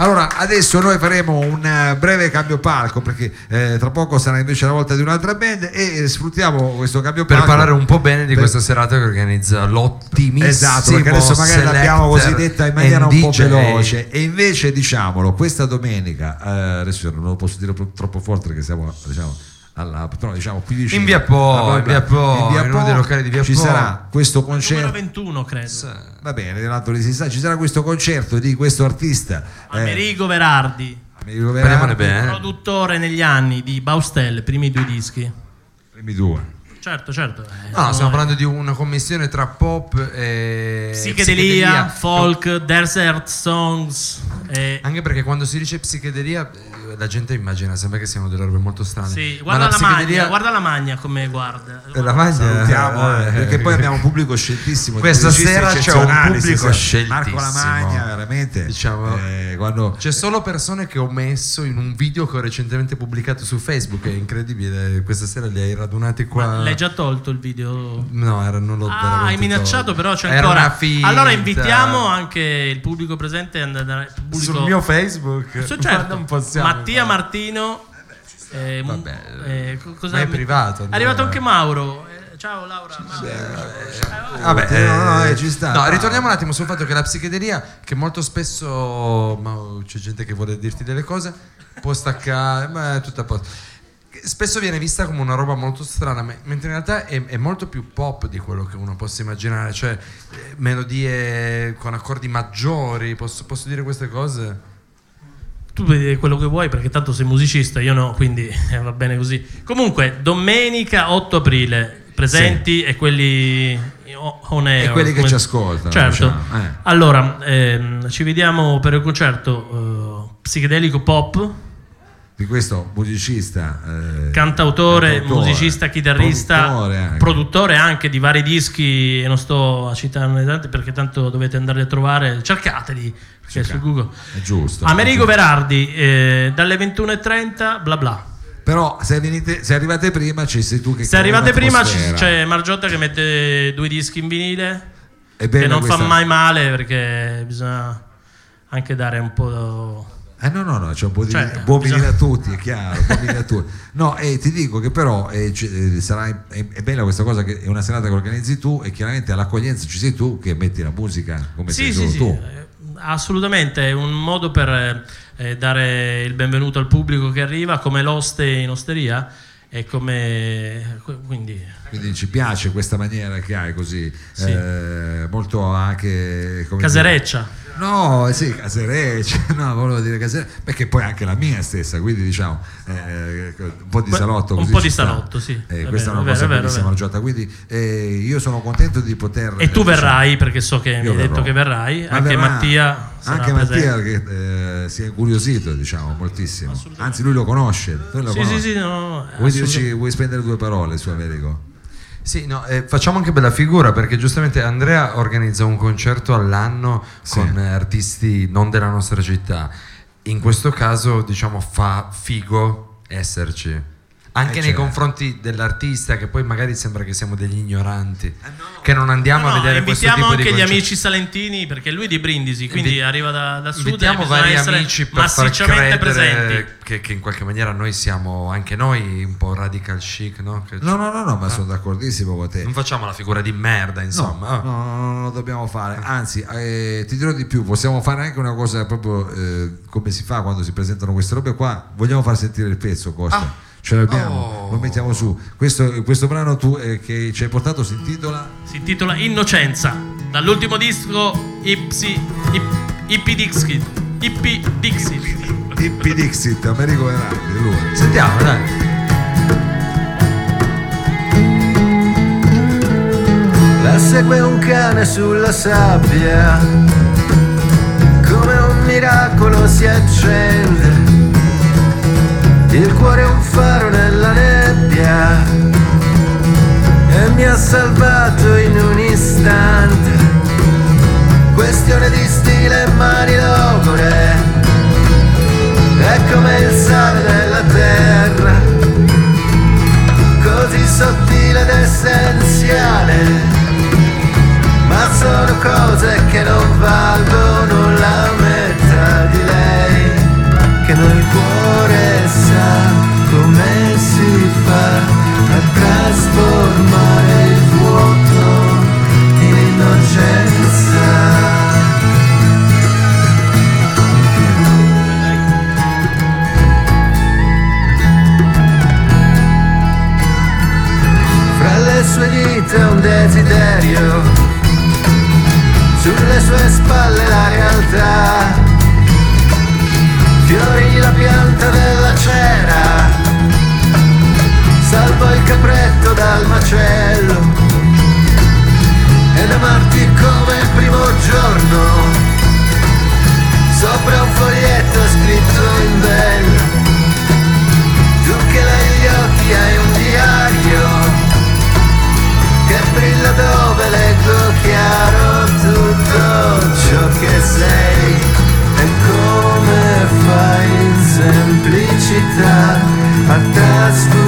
Allora, adesso noi faremo un eh, breve cambio palco perché eh, tra poco sarà invece la volta di un'altra band e sfruttiamo questo cambio Per palco parlare un po' bene di per- questa serata che organizza l'ottimissimo Esatto, perché adesso magari l'abbiamo così detta in maniera un po' veloce. E invece diciamolo, questa domenica, eh, adesso non lo posso dire troppo forte perché siamo diciamo alla, però diciamo qui vicino In via Po, Ah, in via Po, in uno dei locali di via ci Po. sarà questo Numero concerto 21, credo. va bene, Renato Risi sa, ci sarà questo concerto di questo artista eh, Amerigo Verardi, Americo Parliamone Verardi, bene. produttore negli anni di Baustelle, primi due dischi. primi due Certo, certo. eh, No, no, stiamo no, parlando di una commissione tra pop e Psichedelia, folk, desert songs. eh, Anche perché quando si dice psichedelia eh, la gente immagina sempre che siano delle robe molto strane. sì, Ma guarda la, magna, psichedelia- guarda la magna come guarda. Eh, la magna- salutiamo eh, perché poi abbiamo un pubblico sceltissimo Questa sera c'è un pubblico sì. Marco sceltissimo. Lamagna veramente Diciamo- eh, quando C'è solo persone che ho messo in un video che ho recentemente pubblicato su Facebook, è incredibile, questa sera li hai radunati qua. L'hai già tolto il video? No, era, non l'ho Ah, hai minacciato, tolto. però c'è Era ancora. Allora invitiamo anche il pubblico presente ad andare. pubblico- sul mio Facebook. Ma certo. non possiamo Mattia. Martino. eh, Vabbè, eh, co- cosa ma è privato, È arrivato anche Mauro. Eh, ciao Laura. Mauro. Vabbè, No, no, no, eh, eh, ci sta. no, ritorniamo un attimo sul fatto che la psichedelia, che molto spesso ma c'è gente che vuole dirti delle cose, può staccare, ma è tutto a posto. Spesso viene vista come una roba molto strana, me- mentre in realtà è, è molto più pop di quello che uno possa immaginare, cioè eh, melodie con accordi maggiori, posso, posso dire queste cose? Tu puoi dire quello che vuoi perché tanto sei musicista, io no, quindi eh, va bene così. Comunque, domenica 8 aprile, presenti e quelli on air. E quelli che come- ci ascoltano, Certo. diciamo, eh. Allora, ehm, ci vediamo per il concerto eh, psichedelico pop, di questo musicista eh, cantautore, cantautore, musicista, chitarrista, produttore anche. produttore anche di vari dischi, e non sto a citarne tanti perché tanto dovete andare a trovare, cercateli perché su Google. è giusto Amerigo. Verardi, eh, dalle 21.30, bla bla. però se, venite, se arrivate prima ci sei tu che Se arrivate prima c'è Margiotta che mette due dischi in vinile, che non questa- fa mai male perché bisogna anche dare un po'... Eh no, no, no, c'è un po' di Cioè, buon bisogna- a tutti, è chiaro, a tutti. No, e ti dico che però eh, c- eh, sarà, è, è bella questa cosa che è una serata che organizzi tu e chiaramente all'accoglienza ci sei tu che metti la musica come sei Sì, solo sì, sì, tu. eh, assolutamente, è un modo per eh, dare il benvenuto al pubblico che arriva come l'oste in osteria e come... quindi... Quindi ci piace questa maniera che hai così, Sì. eh, molto anche... Casereccia. dire- No, sì, casereccia, no, volevo dire casereccia, perché poi anche la mia stessa, quindi diciamo eh, un po' di salotto. un po' di salotto, sì, Eh, questa vero, è una cosa vero, bellissima. Giota, quindi eh, io sono contento di poter... E tu eh, verrai, perché so che mi hai detto verrò. che verrai, Ma anche verrà- Mattia anche. Mattia che eh, si è incuriosito diciamo moltissimo anzi lui lo conosce lo Sì, conosci. sì, sì, no, vuoi, dirci, vuoi spendere due parole su Americo? Sì, no, eh, facciamo anche bella figura perché giustamente Andrea organizza un concerto all'anno Sì. con eh, artisti non della nostra città. In questo caso, diciamo, fa figo esserci. Anche Eh, nei certo. confronti dell'artista, che poi magari sembra che siamo degli ignoranti, che non andiamo No, no, a vedere questo invitiamo tipo di anche gli amici salentini perché lui è di Brindisi, quindi Invi- arriva da, da sud Invitiamo vari essere amici per far presenti. credere che, che in qualche maniera noi siamo anche noi un po' radical chic, no? Che no no no, no ma sono d'accordissimo con te Non facciamo la figura di merda, No, insomma. no, no, no, non lo dobbiamo fare. Anzi, eh, ti dirò di più, possiamo fare anche una cosa proprio eh, come si fa quando si presentano queste robe qua. Vogliamo far sentire il pezzo, Costa. Ah. Ce l'abbiamo, Oh. lo mettiamo su. Questo, questo brano tu, eh, che ci hai portato si intitola Si intitola Innocenza, dall'ultimo disco Ipsi, Ip, Ippi Dixit. Ippi Dixit. Hippie Dixit, Americo Verardi, lui. Sentiamo, dai. La segue un cane sulla sabbia, come un miracolo si accende. Il cuore è un faro nella nebbia e mi ha salvato in un istante. Questione di stile e mani logore, è come il sale della terra. Così sottile ed essenziale, semplicità a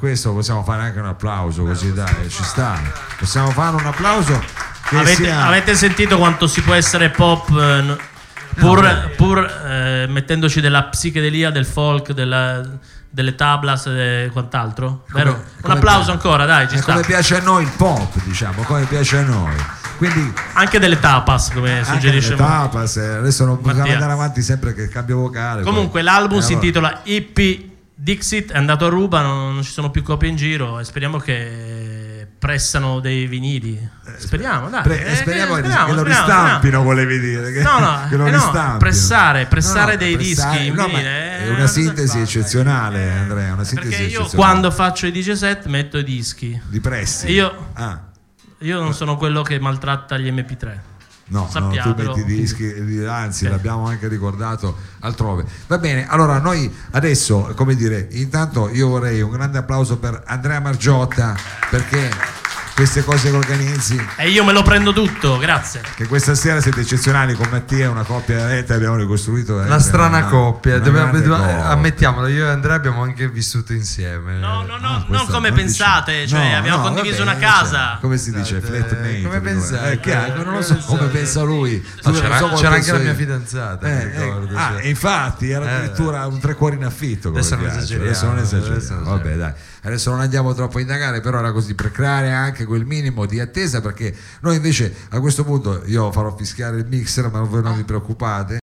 questo possiamo fare anche un applauso così dai, ci sta. Possiamo fare un applauso che Avete, sia... avete sentito quanto si può essere pop eh, no- pur, pur, eh, mettendoci della psichedelia, del folk, della- delle tablas e quant'altro? Vero? Un come applauso piace- ancora, dai, ci è sta. come piace a noi il pop, diciamo, come piace a noi. Quindi Anche delle tapas, come anche suggerisce tapas, eh, adesso non possiamo andare avanti sempre che cambio vocale. Comunque poi. l'album Eh, si allora- intitola Hippie Dixit, è andato a ruba, non, non ci sono più copie in giro e speriamo che pressano dei vinili. speriamo, dai. Pre- eh, speriamo, che- speriamo, che lo ristampino, volevi dire. Che, No, no, che eh no, pressare, pressare dei pressare- dischi no, vinile, è eh, una cosa sintesi eccezionale, Andrea. Una sintesi Perché io eccezionale. quando faccio i DJ set metto i dischi. Di pressi. Io- Ah, Io non sono quello che maltratta gli MP3. No, no, tu metti i dischi, anzi Ok. l'abbiamo anche ricordato altrove. Va bene, allora noi adesso, come dire, intanto io vorrei un grande applauso per Andrea Margiotta perché queste cose che organizzi, E io me lo prendo tutto, grazie. che questa sera siete eccezionali con Mattia, una coppia veramente abbiamo ricostruito. La veramente strana una- coppia, una dobbiamo- dobbiamo- coppia. ammettiamolo, io e Andrea abbiamo anche vissuto insieme. No, no, no, Ah, non come non pensate, dice- cioè no, abbiamo no, condiviso vabbè, una casa. cioè, come si dice? Eh, Flatmate. come pensate? Eh, chiaro, non lo so come pensa lui. No, c'era, so c'era anche la mia io. fidanzata, mi Eh, ricordo. eh, ah, cioè. e infatti era Eh. addirittura un tre cuori in affitto. Adesso non esageriamo, Adesso non esageriamo. Vabbè, dai. Adesso non andiamo troppo a indagare, però era così per creare anche quel minimo di attesa. Perché noi invece a questo punto io farò fischiare il mixer, ma voi non vi preoccupate.